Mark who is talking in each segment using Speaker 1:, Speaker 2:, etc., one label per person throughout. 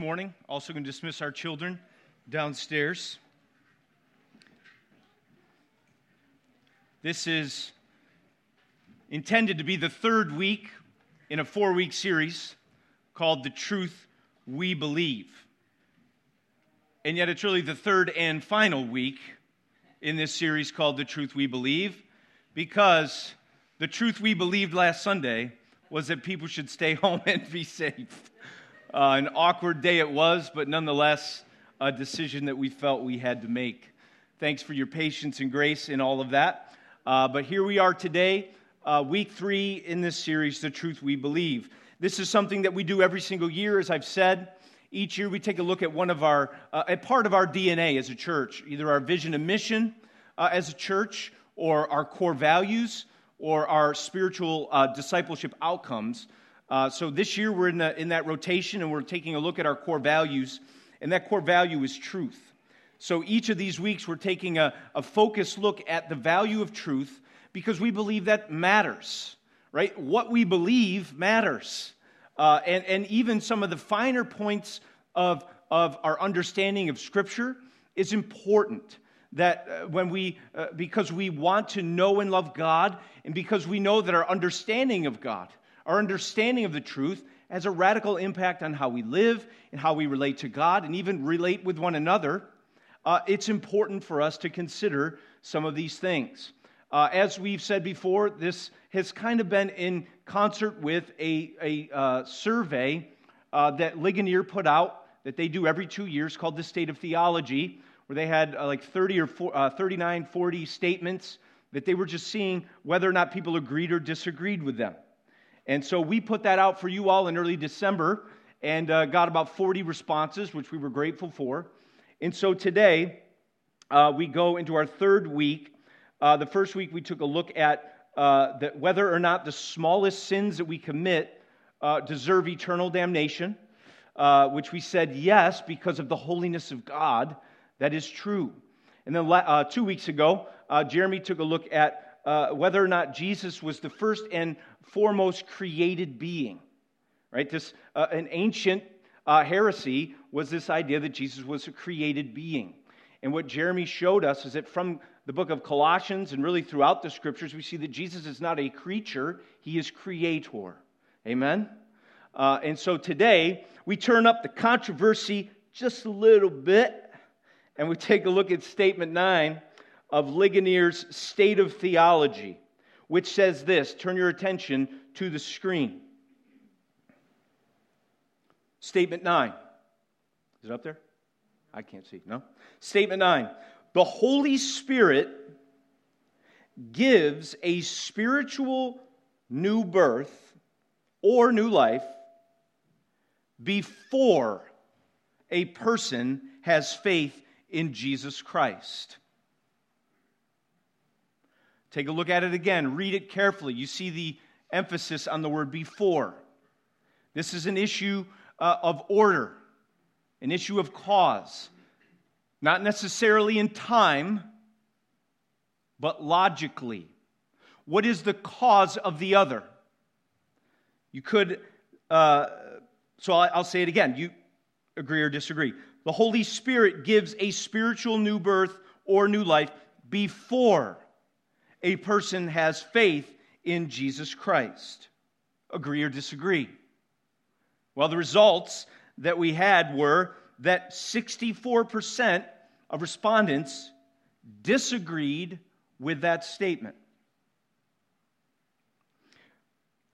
Speaker 1: morning. Also, going to dismiss our children downstairs. This is intended to be the third week in a four week series called The Truth We Believe. And yet, it's really the third and final week in this series called The Truth We Believe because the truth we believed last Sunday was that people should stay home and be safe. Uh, an awkward day it was, but nonetheless, a decision that we felt we had to make. Thanks for your patience and grace in all of that. Uh, but here we are today, uh, week three in this series, The Truth We Believe. This is something that we do every single year, as I've said. Each year we take a look at one of our, uh, a part of our DNA as a church, either our vision and mission uh, as a church, or our core values, or our spiritual uh, discipleship outcomes. Uh, so this year we're in, the, in that rotation and we're taking a look at our core values, and that core value is truth. So each of these weeks we're taking a, a focused look at the value of truth because we believe that matters, right? What we believe matters. Uh, and, and even some of the finer points of, of our understanding of Scripture is important that uh, when we, uh, because we want to know and love God, and because we know that our understanding of God, our understanding of the truth, has a radical impact on how we live and how we relate to God and even relate with one another, uh, it's important for us to consider some of these things. Uh, as we've said before, this has kind of been in concert with a, a uh, survey uh, that Ligonier put out that they do every two years called the State of Theology where they had uh, like 30 or 4, uh, 39, 40 statements that they were just seeing whether or not people agreed or disagreed with them. And so we put that out for you all in early December and uh, got about 40 responses, which we were grateful for. And so today uh, we go into our third week. Uh, the first week we took a look at uh, the, whether or not the smallest sins that we commit uh, deserve eternal damnation, uh, which we said yes because of the holiness of God. That is true. And then two weeks ago, Jeremy took a look at whether or not Jesus was the first and foremost created being. Right? This uh, an ancient uh, heresy was this idea that Jesus was a created being. And what Jeremy showed us is that from the book of Colossians and really throughout the scriptures, we see that Jesus is not a creature, he is creator. Amen? Uh, and so today, we turn up the controversy just a little bit and we take a look at statement nine of Ligonier's State of Theology, which says this turn your attention to the screen. Statement nine. Is it up there? I can't see. No? Statement nine. The Holy Spirit gives a spiritual new birth or new life before a person has faith in Jesus Christ. Take a look at it again. Read it carefully. You see the emphasis on the word before. This is an issue uh, of order, an issue of cause. Not necessarily in time, but logically. What is the cause of the other? You could, uh, so I'll say it again. You agree or disagree the Holy Spirit gives a spiritual new birth or new life before a person has faith in Jesus Christ. Agree or disagree? Well, the results that we had were that 64% of respondents disagreed with that statement.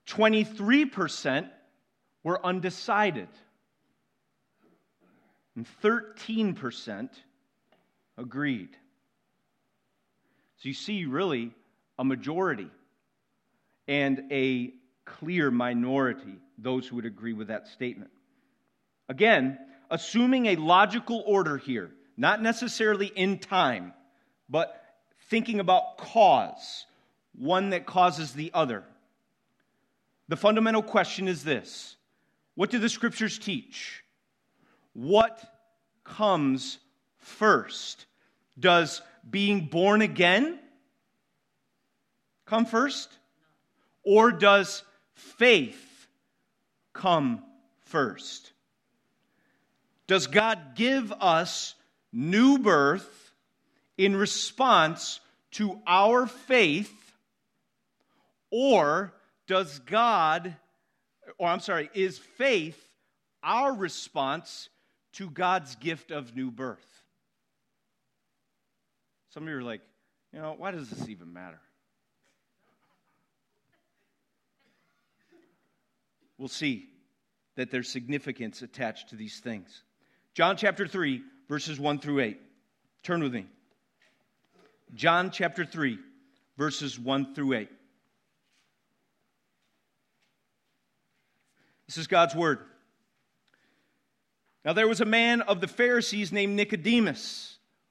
Speaker 1: 23% were undecided and 13% agreed. So you see, really, a majority and a clear minority, those who would agree with that statement. Again, assuming a logical order here, not necessarily in time, but thinking about cause, one that causes the other. The fundamental question is this What do the scriptures teach? what comes first? Does being born again come first? Or does faith come first? Does God give us new birth in response to our faith, or does God, or I'm sorry, is faith our response to God's gift of new birth? Some of you are like, you know, why does this even matter? We'll see that there's significance attached to these things. John chapter 3, verses 1 through 8. Turn with me. John chapter 3, verses 1 through 8. This is God's word. Now there was a man of the Pharisees named Nicodemus,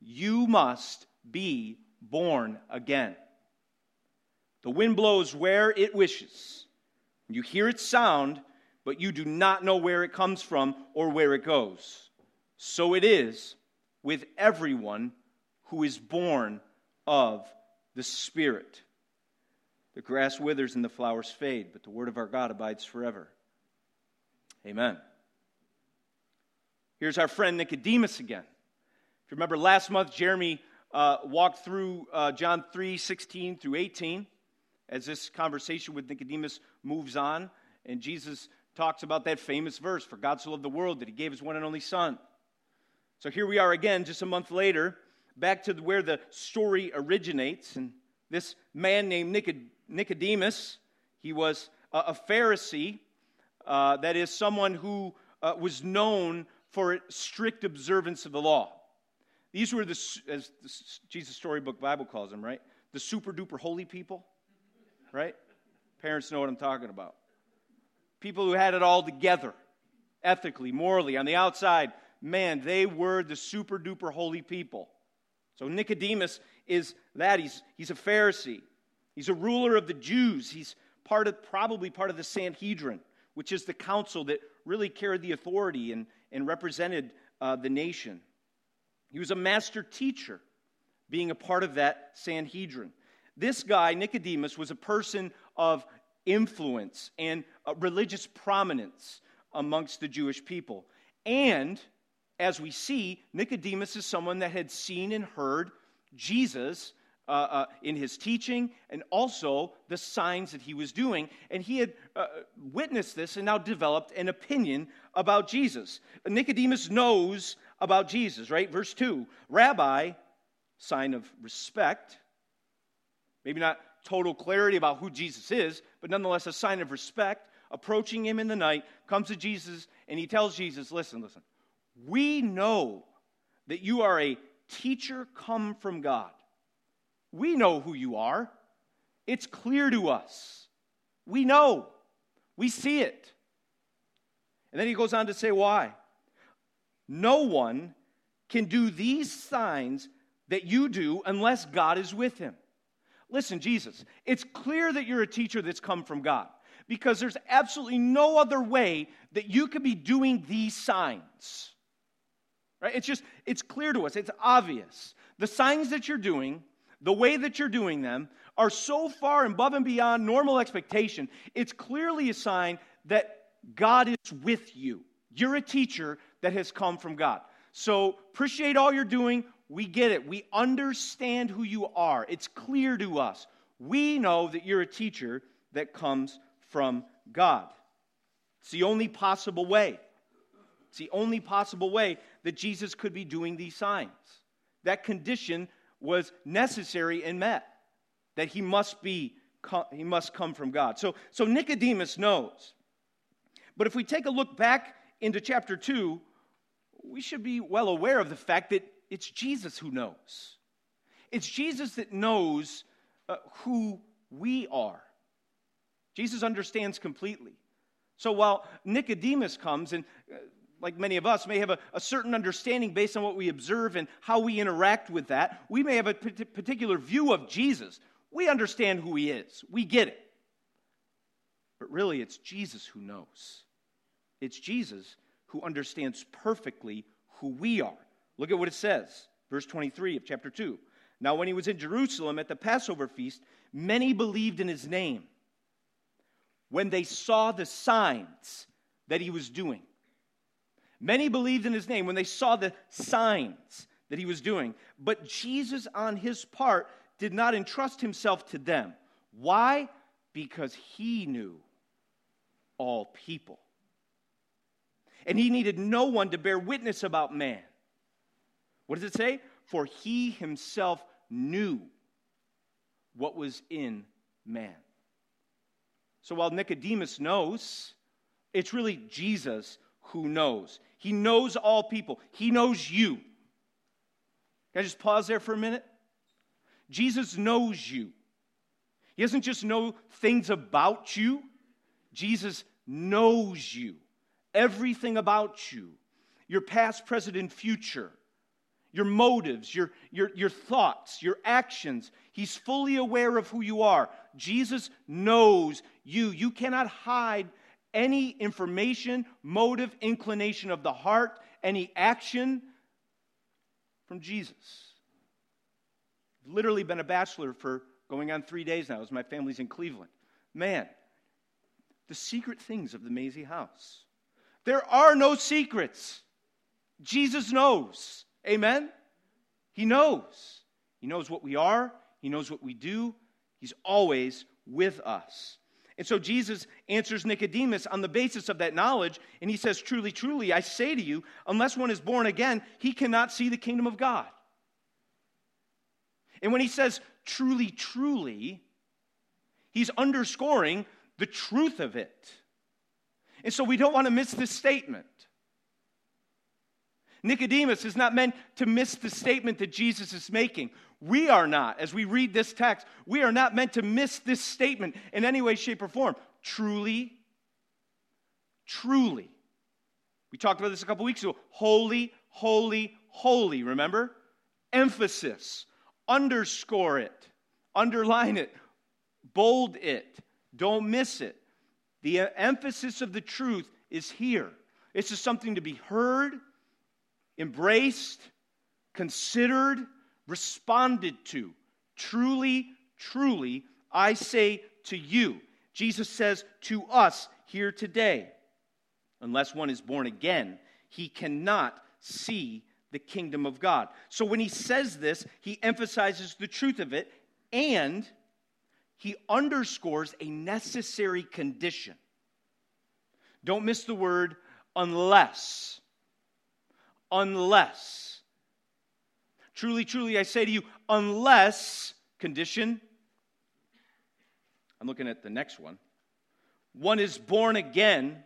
Speaker 1: You must be born again. The wind blows where it wishes. You hear its sound, but you do not know where it comes from or where it goes. So it is with everyone who is born of the Spirit. The grass withers and the flowers fade, but the word of our God abides forever. Amen. Here's our friend Nicodemus again. You remember last month, Jeremy uh, walked through uh, John 3 16 through 18 as this conversation with Nicodemus moves on, and Jesus talks about that famous verse For God so loved the world that he gave his one and only Son. So here we are again, just a month later, back to where the story originates. And this man named Nicodemus, he was a Pharisee, uh, that is, someone who uh, was known for strict observance of the law. These were the, as Jesus Storybook Bible calls them, right? The super duper holy people, right? Parents know what I'm talking about. People who had it all together, ethically, morally, on the outside. Man, they were the super duper holy people. So Nicodemus is that. He's, he's a Pharisee. He's a ruler of the Jews. He's part of, probably part of the Sanhedrin, which is the council that really carried the authority and, and represented uh, the nation. He was a master teacher, being a part of that Sanhedrin. This guy, Nicodemus, was a person of influence and uh, religious prominence amongst the Jewish people. And as we see, Nicodemus is someone that had seen and heard Jesus uh, uh, in his teaching and also the signs that he was doing. And he had uh, witnessed this and now developed an opinion about Jesus. Nicodemus knows about Jesus, right? Verse 2 Rabbi, sign of respect, maybe not total clarity about who Jesus is, but nonetheless a sign of respect. Approaching him in the night, comes to Jesus and he tells Jesus, Listen, listen, we know that you are a teacher come from God. We know who you are. It's clear to us. We know. We see it. And then he goes on to say why. No one can do these signs that you do unless God is with him. Listen, Jesus, it's clear that you're a teacher that's come from God because there's absolutely no other way that you could be doing these signs. Right? It's just, it's clear to us, it's obvious. The signs that you're doing, the way that you're doing them, are so far above and beyond normal expectation. It's clearly a sign that God is with you. You're a teacher that has come from God. So appreciate all you're doing. We get it. We understand who you are. It's clear to us. We know that you're a teacher that comes from God. It's the only possible way. It's the only possible way that Jesus could be doing these signs. That condition was necessary and met, that he must be he must come from God. So, so Nicodemus knows. But if we take a look back into chapter 2, we should be well aware of the fact that it's Jesus who knows. It's Jesus that knows uh, who we are. Jesus understands completely. So while Nicodemus comes, and uh, like many of us, may have a, a, certain understanding based on what we observe and how we interact with that, we may have a p- particular view of Jesus. We understand who he is, we get it. But really, it's Jesus who knows. It's Jesus who understands perfectly who we are. Look at what it says, verse 23 of chapter 2. Now, when he was in Jerusalem at the Passover feast, many believed in his name when they saw the signs that he was doing. Many believed in his name when they saw the signs that he was doing. But Jesus, on his part, did not entrust himself to them. Why? Because he knew all people. And he needed no one to bear witness about man. What does it say? For he himself knew what was in man. So while Nicodemus knows, it's really Jesus who knows. He knows all people, He knows you. Can I just pause there for a minute? Jesus knows you. He doesn't just know things about you, Jesus knows you. Everything about you, your past, present, and future your motives, your, your, your thoughts, your actions. He's fully aware of who you are. Jesus knows you. You cannot hide any information, motive, inclination of the heart, any action from Jesus. I've literally been a bachelor for going on three days now as my family's in Cleveland. Man, the secret things of the Maisie house. There are no secrets. Jesus knows. Amen? He knows. He knows what we are, He knows what we do. He's always with us. And so Jesus answers Nicodemus on the basis of that knowledge, and he says, Truly, truly, I say to you, unless one is born again, he cannot see the kingdom of God. And when he says, Truly, truly, he's underscoring the truth of it. And so we don't want to miss this statement. Nicodemus is not meant to miss the statement that Jesus is making. We are not, as we read this text, we are not meant to miss this statement in any way, shape, or form. Truly, truly. We talked about this a couple weeks ago. Holy, holy, holy. Remember? Emphasis. Underscore it. Underline it. Bold it. Don't miss it. The emphasis of the truth is here. It's just something to be heard embraced, considered, responded to. Truly, truly, I say to you, Jesus says to us here today, unless one is born again, he cannot see the kingdom of God. So when he says this, he emphasizes the truth of it and he underscores a necessary condition. Don't miss the word unless unless. Truly, truly, I say to you, unless, condition, I'm looking at the next one, one is born again,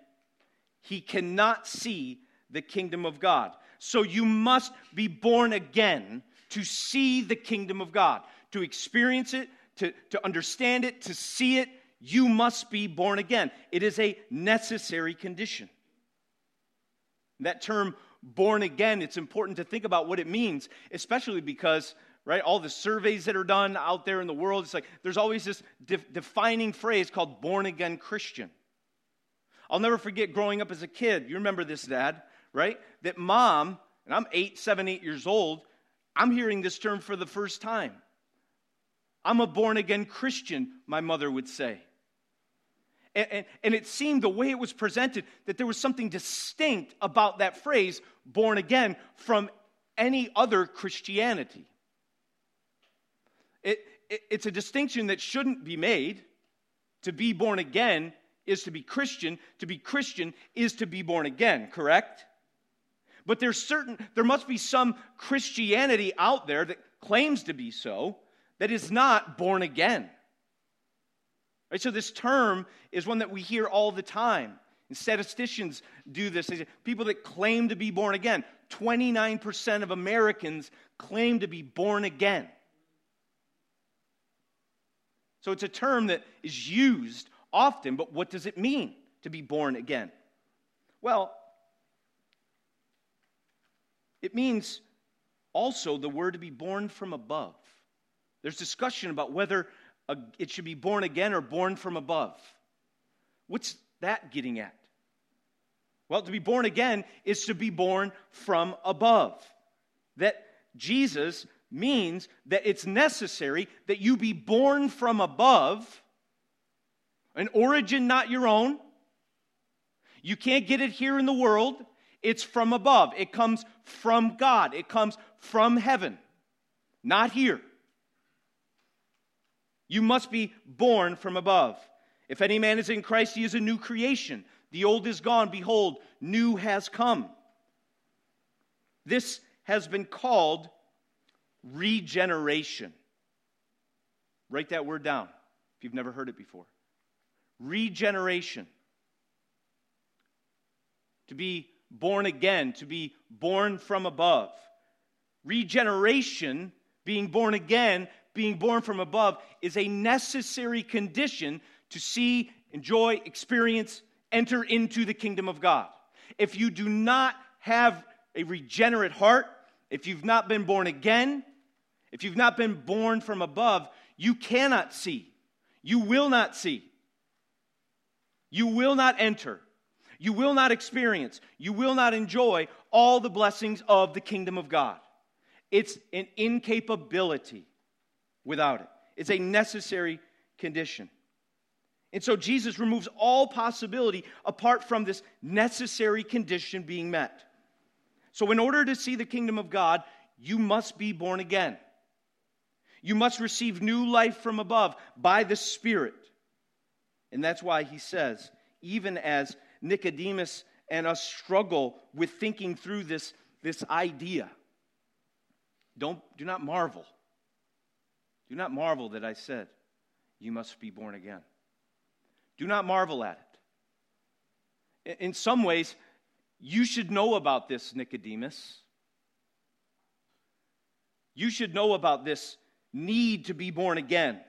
Speaker 1: he cannot see the kingdom of God. So you must be born again to see the kingdom of God, to experience it, to, to understand it, to see it. You must be born again. It is a necessary condition. That term born again, it's important to think about what it means, especially because, right, all the surveys that are done out there in the world, it's like there's always this de- defining phrase called born again Christian. I'll never forget growing up as a kid. You remember this, Dad, right? That mom, and I'm eight, seven, eight years old, I'm hearing this term for the first time. I'm a born again Christian, my mother would say. And, and, and, it seemed the way it was presented that there was something distinct about that phrase, born again, from any other Christianity. It, it, it's a distinction that shouldn't be made. To be born again is to be Christian, to be Christian is to be born again, correct? But there's certain there must be some Christianity out there that claims to be so that is not born again. Right? So this term is one that we hear all the time. And statisticians do this. People that claim to be born again. 29% of Americans claim to be born again. So it's a term that is used often, but what does it mean to be born again? Well, it means also the word to be born from above. There's discussion about whether it should be born again or born from above. What's that getting at? Well, to be born again is to be born from above. That Jesus means that it's necessary that you be born from above, an origin not your own. You can't get it here in the world. It's from above. It comes from God. It comes from heaven, not here. You must be born from above. If any man is in Christ, he is a new creation. The old is gone. Behold, new has come. This has been called regeneration. Write that word down if you've never heard it before. Regeneration. To be born again, to be born from above. Regeneration, being born again, being born from above, is a necessary condition to see, enjoy, experience, enter into the kingdom of God. If you do not have a regenerate heart, if you've not been born again, if you've not been born from above, you cannot see. You will not see. You will not enter. You will not experience. You will not enjoy all the blessings of the kingdom of God. It's an incapability without it, it's a necessary condition. And so Jesus removes all possibility apart from this necessary condition being met. So, in order to see the kingdom of God, you must be born again. You must receive new life from above by the Spirit. And that's why he says, even as Nicodemus and us struggle with thinking through this, this idea, don't, do not marvel. Do not marvel that I said, You must be born again. Do not marvel at it. In some ways, you should know about this, Nicodemus. You should know about this need to be born again.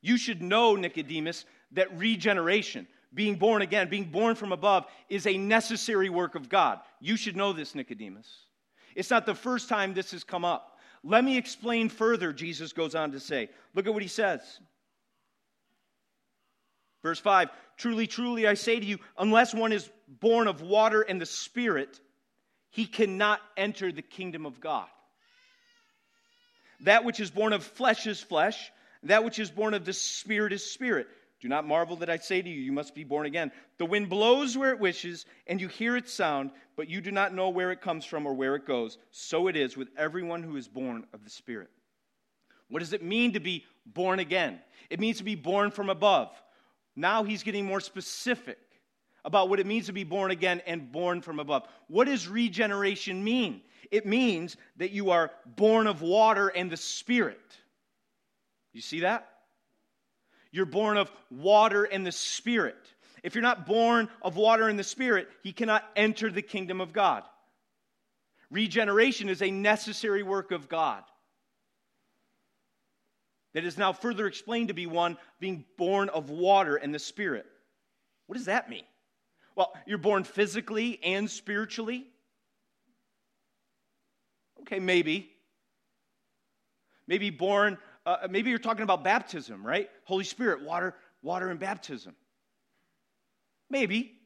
Speaker 1: You should know, Nicodemus, that regeneration, being born again, being born from above, is a necessary work of God. You should know this, Nicodemus. It's not the first time this has come up. Let me explain further, Jesus goes on to say. Look at what he says. Verse 5 Truly, truly, I say to you, unless one is born of water and the Spirit, he cannot enter the kingdom of God. That which is born of flesh is flesh, that which is born of the Spirit is spirit. Do not marvel that I say to you, you must be born again. The wind blows where it wishes, and you hear its sound, but you do not know where it comes from or where it goes. So it is with everyone who is born of the Spirit. What does it mean to be born again? It means to be born from above. Now he's getting more specific about what it means to be born again and born from above. What does regeneration mean? It means that you are born of water and the Spirit. You see that? You're born of water and the Spirit. If you're not born of water and the Spirit, he cannot enter the kingdom of God. Regeneration is a necessary work of God that is now further explained to be one being born of water and the Spirit. What does that mean? Well, you're born physically and spiritually. Okay, maybe. Maybe born uh, maybe you're talking about baptism, right? Holy Spirit, water, water and baptism. Maybe.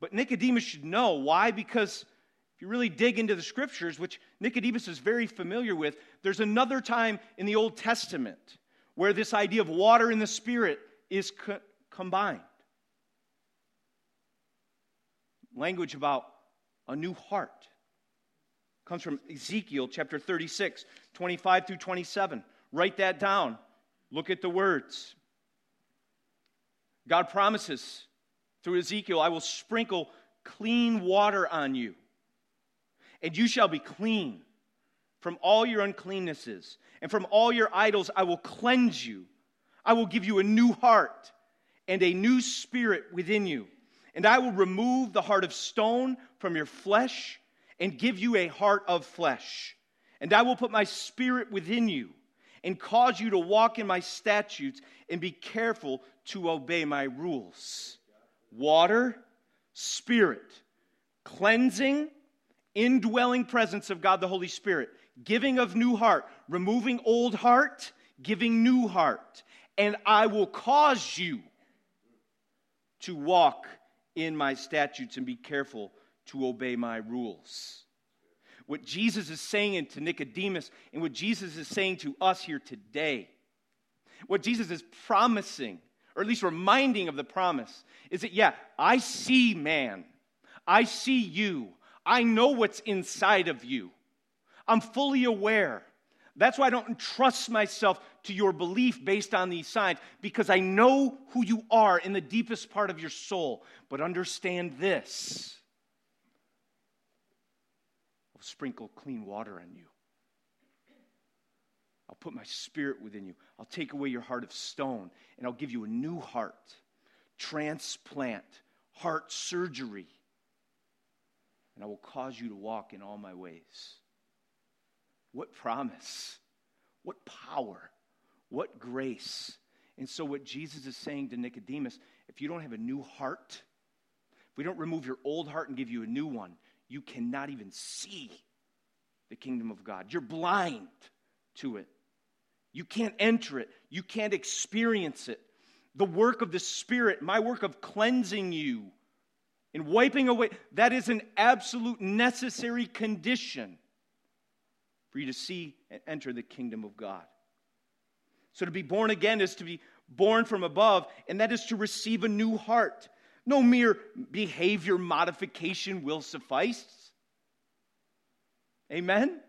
Speaker 1: But Nicodemus should know. Why? Because if you really dig into the scriptures, which Nicodemus is very familiar with, there's another time in the Old Testament where this idea of water and the Spirit is co- combined. Language about a new heart comes from Ezekiel chapter 36, 25 through 27. Write that down. Look at the words. God promises through Ezekiel, I will sprinkle clean water on you, and you shall be clean from all your uncleannesses, and from all your idols I will cleanse you. I will give you a new heart and a new spirit within you. And I will remove the heart of stone from your flesh and give you a heart of flesh. And I will put my spirit within you and cause you to walk in my statutes and be careful to obey my rules. Water, spirit, cleansing, indwelling presence of God the Holy Spirit, giving of new heart, removing old heart, giving new heart. And I will cause you to walk in my statutes and be careful to obey my rules. What Jesus is saying to Nicodemus and what Jesus is saying to us here today, what Jesus is promising, or at least reminding of the promise, is that, yeah, I see man, I see you, I know what's inside of you, I'm fully aware. That's why I don't entrust myself to your belief based on these signs, because I know who you are in the deepest part of your soul. But understand this I'll sprinkle clean water on you. I'll put my spirit within you. I'll take away your heart of stone, and I'll give you a new heart. Transplant, heart surgery. And I will cause you to walk in all my ways. What promise, what power, what grace. And so, what Jesus is saying to Nicodemus if you don't have a new heart, if we don't remove your old heart and give you a new one, you cannot even see the kingdom of God. You're blind to it. You can't enter it, you can't experience it. The work of the Spirit, my work of cleansing you and wiping away, that is an absolute necessary condition for you to see and enter the kingdom of God. So to be born again is to be born from above, and that is to receive a new heart. No mere behavior modification will suffice. Amen?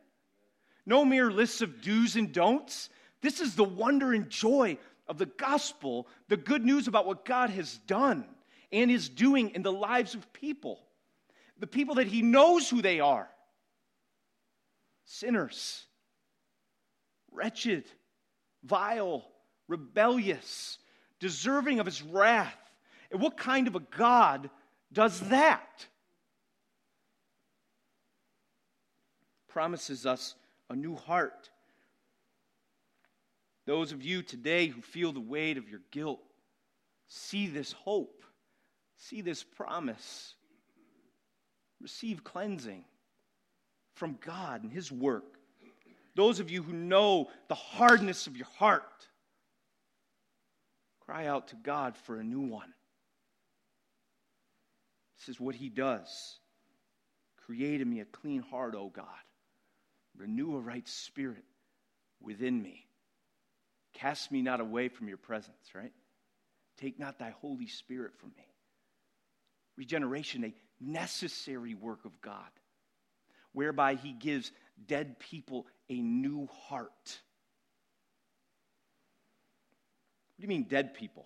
Speaker 1: No mere lists of do's and don'ts. This is the wonder and joy of the gospel, the good news about what God has done and is doing in the lives of people. The people that He knows who they are sinners, wretched, vile, rebellious, deserving of his wrath. And what kind of a God does that? Promises us a new heart. Those of you today who feel the weight of your guilt, see this hope, see this promise, receive cleansing from God and His work. Those of you who know the hardness of your heart, cry out to God for a new one. This is what He does. Create in me a clean heart, O God. Renew a right spirit within me. Cast me not away from your presence, right? Take not thy Holy Spirit from me. Regeneration, a necessary work of God whereby he gives dead people a new heart. What do you mean, dead people?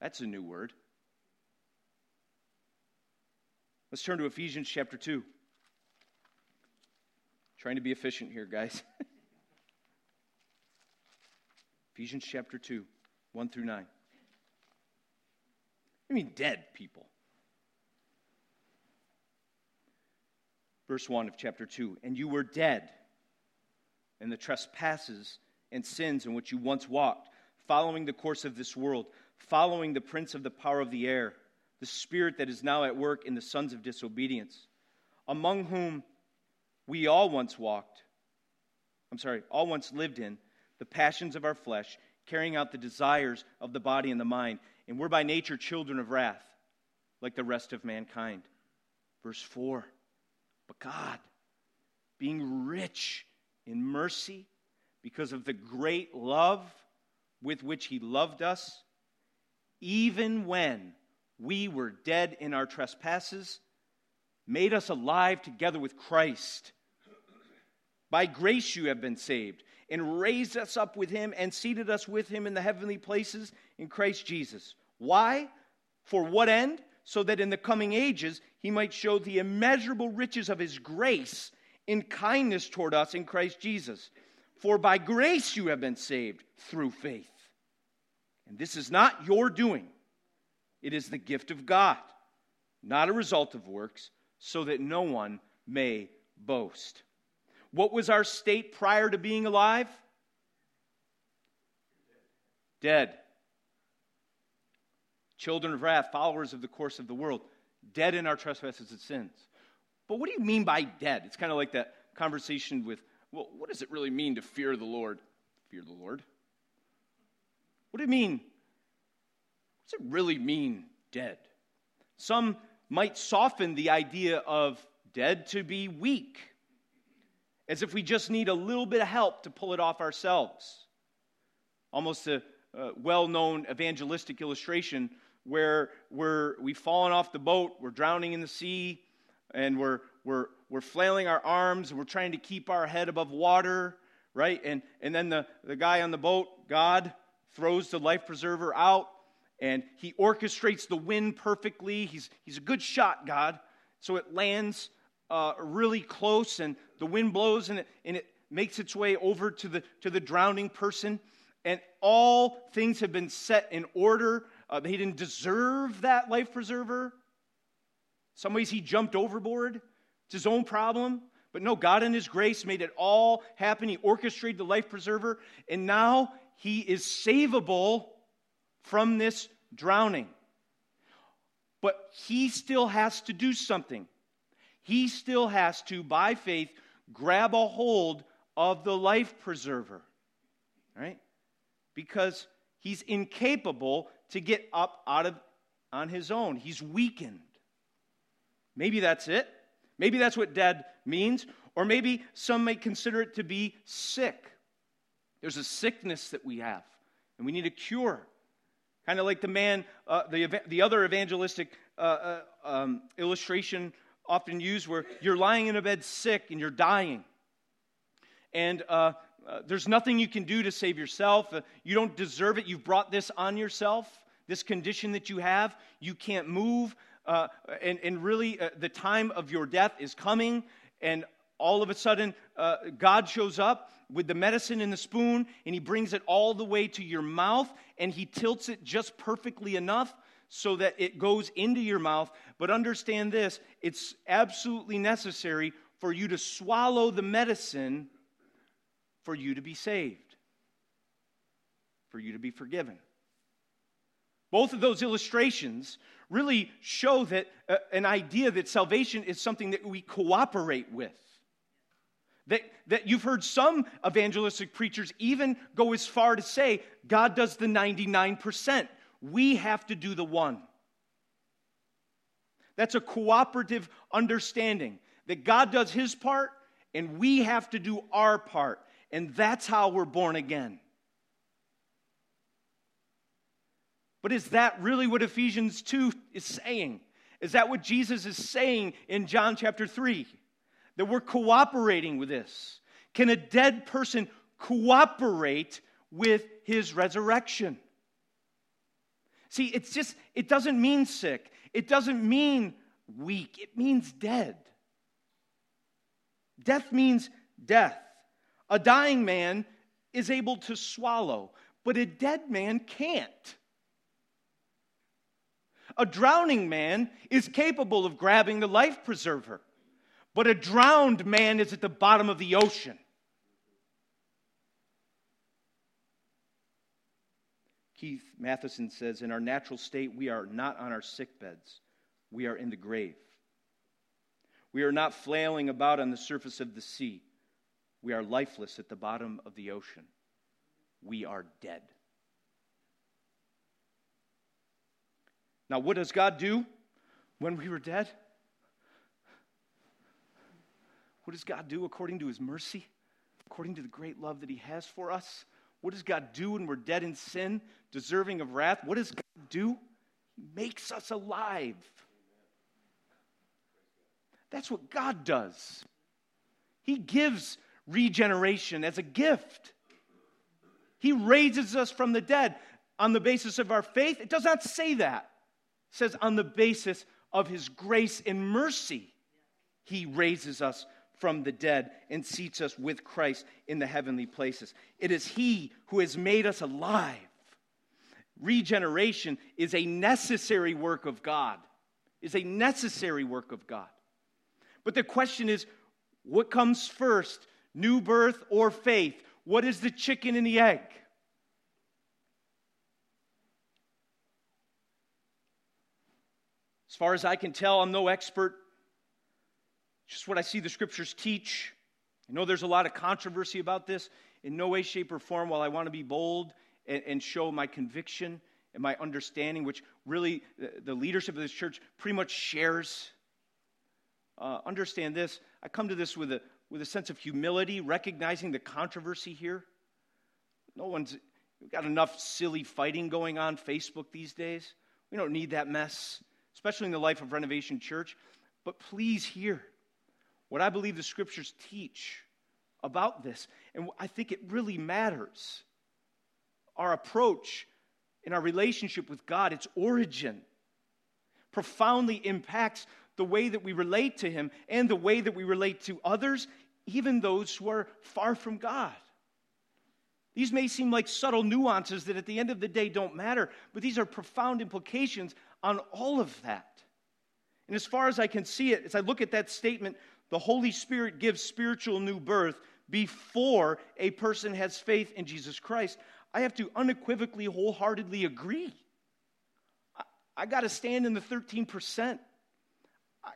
Speaker 1: That's a new word. Let's turn to Ephesians chapter 2. Trying to be efficient here, guys. Ephesians chapter 2, 1 through 9. I mean, dead people. verse 1 of chapter 2 And you were dead in the trespasses and sins in which you once walked, following the course of this world, following the prince of the power of the air, the spirit that is now at work in the sons of disobedience, among whom we all once walked. I'm sorry, all once lived in the passions of our flesh, carrying out the desires of the body and the mind, and we're by nature children of wrath, like the rest of mankind. Verse 4 but God, being rich in mercy because of the great love with which He loved us, even when we were dead in our trespasses, made us alive together with Christ. By grace you have been saved, and raised us up with Him and seated us with Him in the heavenly places in Christ Jesus. Why? For what end? So that in the coming ages he might show the immeasurable riches of his grace in kindness toward us in Christ Jesus. For by grace you have been saved through faith. And this is not your doing, it is the gift of God, not a result of works, so that no one may boast. What was our state prior to being alive? Dead. Children of wrath, followers of the course of the world, dead in our trespasses and sins. But what do you mean by dead? It's kind of like that conversation with, well, what does it really mean to fear the Lord? Fear the Lord? What do you mean? Does it really mean, dead? Some might soften the idea of dead to be weak, as if we just need a little bit of help to pull it off ourselves. Almost a, uh, a well known evangelistic illustration where we're, we've fallen off the boat, we're drowning in the sea, and we're, we're, we're flailing our arms, we're trying to keep our head above water, right? And, and then the, the guy on the boat, God, throws the life preserver out and he orchestrates the wind perfectly. He's, he's a good shot, God. So it lands uh, really close and the wind blows and it, and it makes its way over to the, to the drowning person. And all things have been set in order. Uh, he didn't deserve that life preserver. Some ways he jumped overboard. It's his own problem. But no, God in his grace made it all happen. He orchestrated the life preserver. And now he is savable from this drowning. But he still has to do something. He still has to, by faith, grab a hold of the life preserver. Right? Because he's incapable to get up out of on his own. He's weakened. Maybe that's it. Maybe that's what dead means. Or maybe some may consider it to be sick. There's a sickness that we have, and we need a cure. Kind of like the man, uh, the, the other evangelistic uh, uh, um, illustration often used, where you're lying in a bed sick and you're dying. And uh, uh, there's nothing you can do to save yourself. You don't deserve it. You've brought this on yourself, this condition that you have. You can't move. and, and really, the time of your death is coming. And all of a sudden, God shows up with the medicine in the spoon and he brings it all the way to your mouth and he tilts it just perfectly enough so that it goes into your mouth. But understand this it's absolutely necessary for you to swallow the medicine for you to be saved, for you to be forgiven. Both of those illustrations really show that uh, an idea that salvation is something that we cooperate with. That, that you've heard some evangelistic preachers even go as far to say God does the 99%. We have to do the one. That's a cooperative understanding that God does his part and we have to do our part. And that's how we're born again. But is that really what Ephesians 2 is saying? Is that what Jesus is saying in John chapter 3? That we're cooperating with this. Can a dead person cooperate with his resurrection? See, it's just, it doesn't mean sick. It doesn't mean weak. It means dead. Death means death. A dying man is able to swallow, but a dead man can't. A drowning man is capable of grabbing the life preserver but a drowned man is at the bottom of the ocean. Keith Mathison says, In our natural state, we are not on our sick beds, we are in the grave. We are not flailing about on the surface of the sea. We are lifeless at the bottom of the ocean. We are dead. Now, what does God do when we were dead? What does God do according to his mercy? According to the great love that he has for us? What does God do when we're dead in sin, deserving of wrath? What does God do? He makes us alive. That's what God does. He gives regeneration as a gift. He raises us from the dead on the basis of our faith. It does not say that. It says on the basis of his grace and mercy, he raises us from the dead and seats us with Christ in the heavenly places. It is he who has made us alive. Regeneration is a necessary work of God. Is a necessary work of God. But the question is what comes first, new birth or faith? What is the chicken and the egg? As far as I can tell, I'm no expert. Just what I see the scriptures teach. I know there's a lot of controversy about this. In no way, shape, or form, while I want to be bold and, and show my conviction and my understanding, which really the, the leadership of this church pretty much shares. Uh, understand this. I come to this with a, with a sense of humility, recognizing the controversy here. No one's we've got enough silly fighting going on Facebook these days. We don't need that mess especially in the life of Renovation Church. But please hear what I believe the scriptures teach about this. And I think it really matters. Our approach in our relationship with God, its origin, profoundly impacts the way that we relate to Him and the way that we relate to others, even those who are far from God. These may seem like subtle nuances that at the end of the day don't matter, but these are profound implications on all of that. And as far as I can see it, as I look at that statement, the Holy Spirit gives spiritual new birth before a person has faith in Jesus Christ. I have to unequivocally, wholeheartedly agree. I, I got to stand in the 13%. I,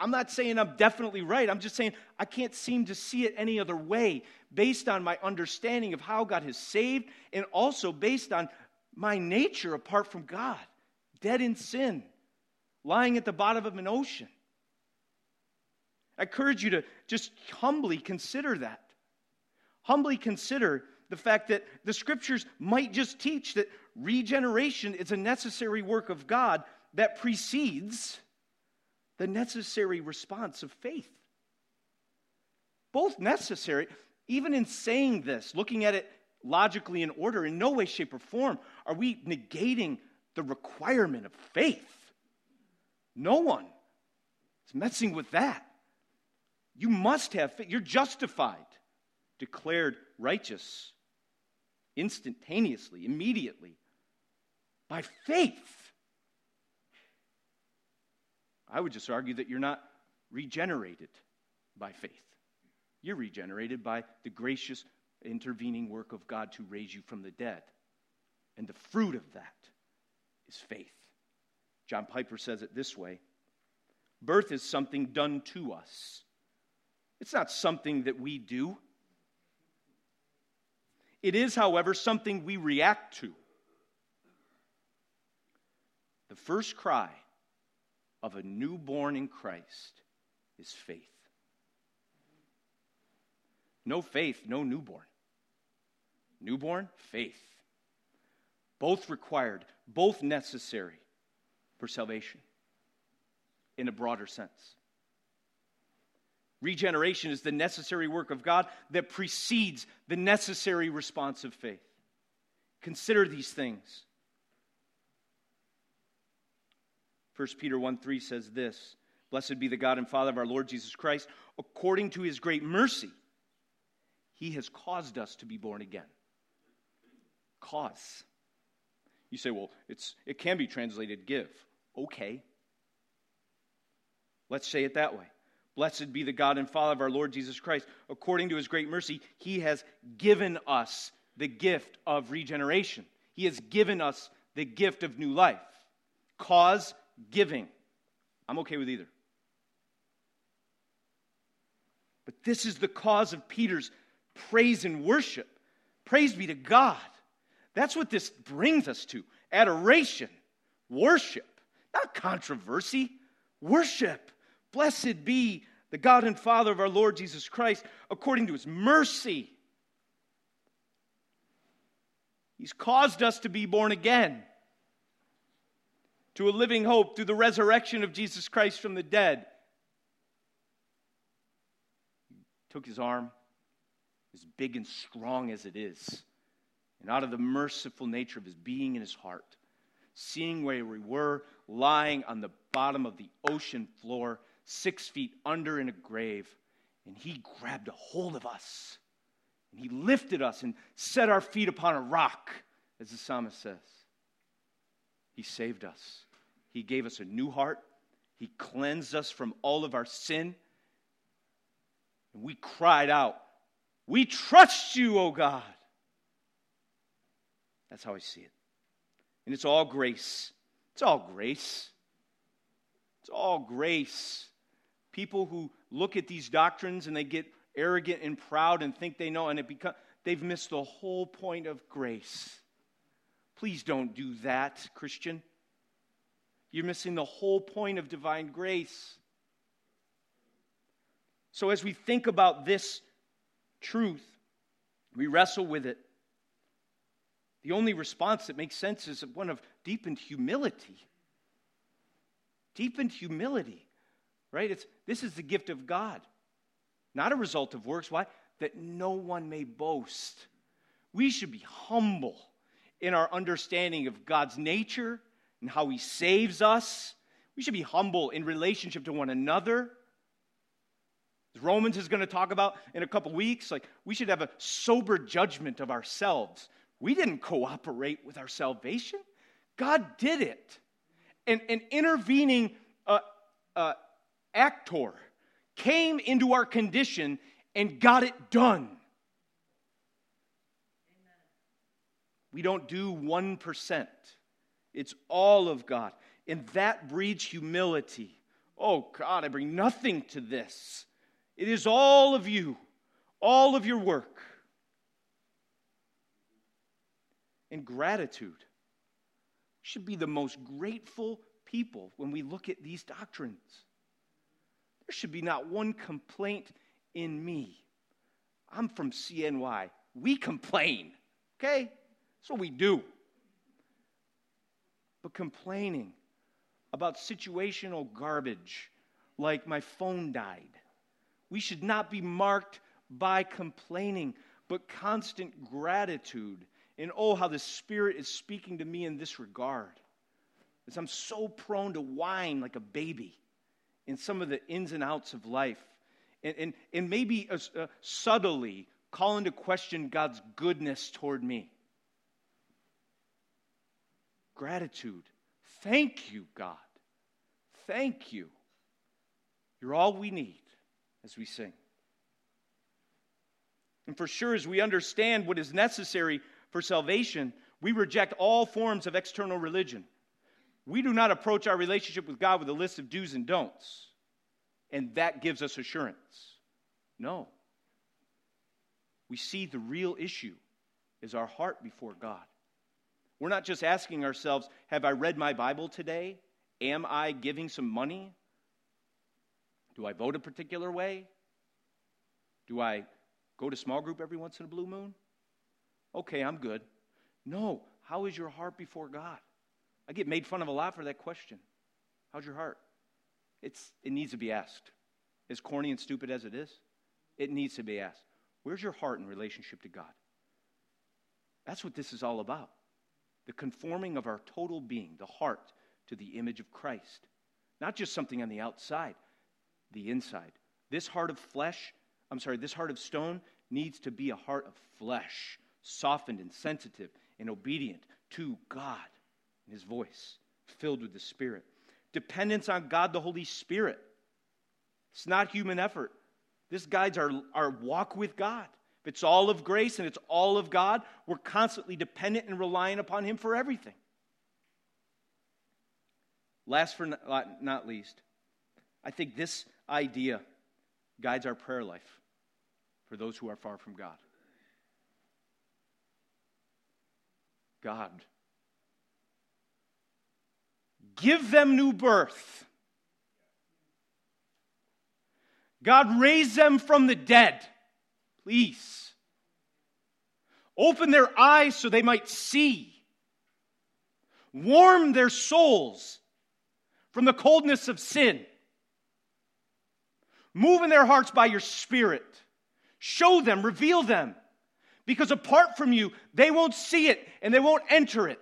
Speaker 1: I'm not saying I'm definitely right. I'm just saying I can't seem to see it any other way based on my understanding of how God has saved and also based on my nature apart from God dead in sin, lying at the bottom of an ocean. I encourage you to just humbly consider that. Humbly consider the fact that the scriptures might just teach that regeneration is a necessary work of God that precedes the necessary response of faith. Both necessary, even in saying this, looking at it logically in order, in no way, shape, or form are we negating the requirement of faith. No one is messing with that. You must have faith. You're justified, declared righteous instantaneously, immediately, by faith. I would just argue that you're not regenerated by faith. You're regenerated by the gracious intervening work of God to raise you from the dead. And the fruit of that is faith. John Piper says it this way birth is something done to us, it's not something that we do. It is, however, something we react to. The first cry of a newborn in Christ is faith. No faith, no newborn. Newborn, faith. Both required, both necessary for salvation in a broader sense. Regeneration is the necessary work of God that precedes the necessary response of faith. Consider these things. 1 Peter 1 3 says this Blessed be the God and Father of our Lord Jesus Christ. According to his great mercy, he has caused us to be born again. Cause. You say, well, it's, it can be translated give. Okay. Let's say it that way. Blessed be the God and Father of our Lord Jesus Christ. According to his great mercy, he has given us the gift of regeneration. He has given us the gift of new life. Cause giving. I'm okay with either. But this is the cause of Peter's praise and worship. Praise be to God that's what this brings us to adoration, worship, not controversy, worship. Blessed be the God and Father of our Lord Jesus Christ, according to his mercy. He's caused us to be born again to a living hope through the resurrection of Jesus Christ from the dead. He took his arm, as big and strong as it is, and out of the merciful nature of his being and his heart, seeing where we were, lying on the bottom of the ocean floor, six feet under in a grave, and He grabbed a hold of us. And He lifted us and set our feet upon a rock, as the psalmist says. He saved us. He gave us a new heart. He cleansed us from all of our sin. And we cried out, We trust you, O God. That's how I see it. And it's all grace. It's all grace. It's all grace. People who look at these doctrines and they get arrogant and proud and think they know, and it become, they've missed the whole point of grace. Please don't do that, Christian. You're missing the whole point of divine grace. So, as we think about this truth, we wrestle with it. The only response that makes sense is one of deepened humility. Deepened humility, right? It's, this is the gift of God, not a result of works. Why? That no one may boast. We should be humble in our understanding of God's nature and how He saves us. We should be humble in relationship to one another. Romans is going to talk about in a couple weeks, like we should have a sober judgment of ourselves. We didn't cooperate with our salvation, God did it. And an intervening uh, uh, actor came into our condition and got it done. We don't do 1%. It's all of God. And that breeds humility. Oh, God, I bring nothing to this. It is all of you, all of your work. And gratitude. We should be the most grateful people when we look at these doctrines. There should be not one complaint in me. I'm from CNY. We complain, okay? That's what we do but complaining about situational garbage like my phone died. We should not be marked by complaining, but constant gratitude. And oh, how the Spirit is speaking to me in this regard. As I'm so prone to whine like a baby in some of the ins and outs of life. And, and, and maybe uh, uh, subtly call into question God's goodness toward me. Gratitude. Thank you, God. Thank you. You're all we need as we sing. And for sure, as we understand what is necessary for salvation, we reject all forms of external religion. We do not approach our relationship with God with a list of do's and don'ts, and that gives us assurance. No. We see the real issue is our heart before God. We're not just asking ourselves, Have I read my Bible today? Am I giving some money? Do I vote a particular way? Do I go to small group every once in a blue moon? Okay, I'm good. No, how is your heart before God? I get made fun of a lot for that question. How's your heart? It's, it needs to be asked. As corny and stupid as it is, it needs to be asked. Where's your heart in relationship to God? That's what this is all about the conforming of our total being, the heart, to the image of Christ. Not just something on the outside, the inside. This heart of flesh, I'm sorry, this heart of stone needs to be a heart of flesh, softened and sensitive and obedient to God and His voice, filled with the Spirit. Dependence on God the Holy Spirit. It's not human effort. This guides our, our walk with God. If it's all of grace and it's all of God, we're constantly dependent and relying upon Him for everything. Last for not least, I think this idea guides our prayer life for those who are far from God. God, give them new birth. God, raise them from the dead. Please. Open their eyes so they might see. Warm their souls from the coldness of sin. Move in their hearts by your Spirit. Show them, reveal them. Because apart from you, they won't see it and they won't enter it.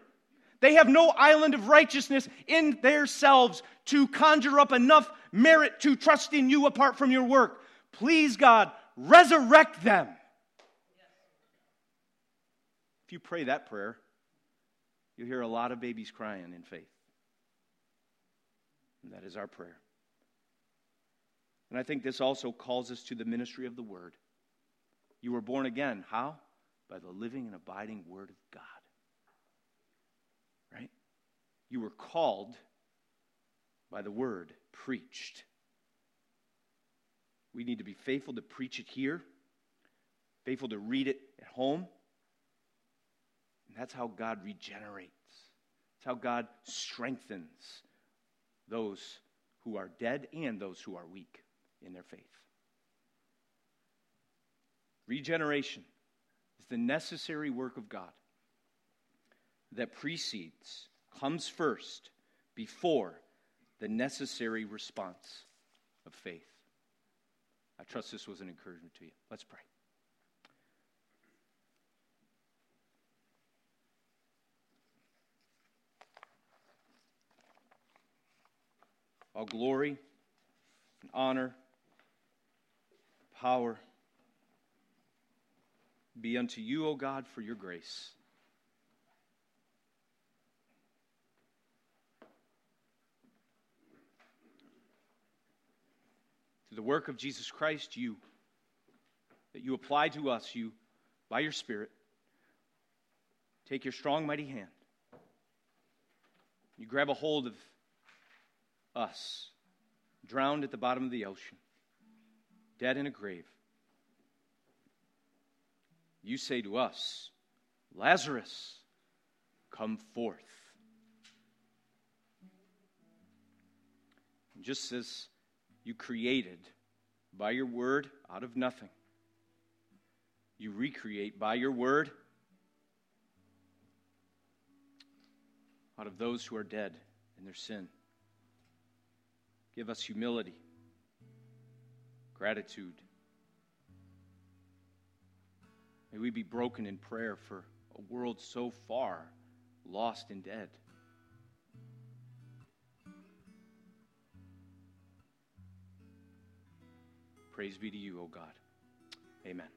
Speaker 1: They have no island of righteousness in themselves to conjure up enough merit to trust in you apart from your work. Please, God, resurrect them. If you pray that prayer, you'll hear a lot of babies crying in faith. And that is our prayer. And I think this also calls us to the ministry of the Word. You were born again. How? By the living and abiding Word of God. You were called by the Word preached. We need to be faithful to preach it here, faithful to read it at home. And that's how God regenerates. It's how God strengthens those who are dead and those who are weak in their faith. Regeneration is the necessary work of God that precedes, comes first, before the necessary response of faith. I trust this was an encouragement to you. Let's pray. All glory and honor power be unto you, O God, for your grace. Through the work of Jesus Christ, you that you apply to us, you by your Spirit, take your strong, mighty hand. You grab a hold of us, drowned at the bottom of the ocean dead in a grave, you say to us, Lazarus, come forth. And just as you created by your word out of nothing, you recreate by your word out of those who are dead in their sin. Give us humility gratitude. May we be broken in prayer for a world so far lost and dead. Praise be to you, O God. Amen.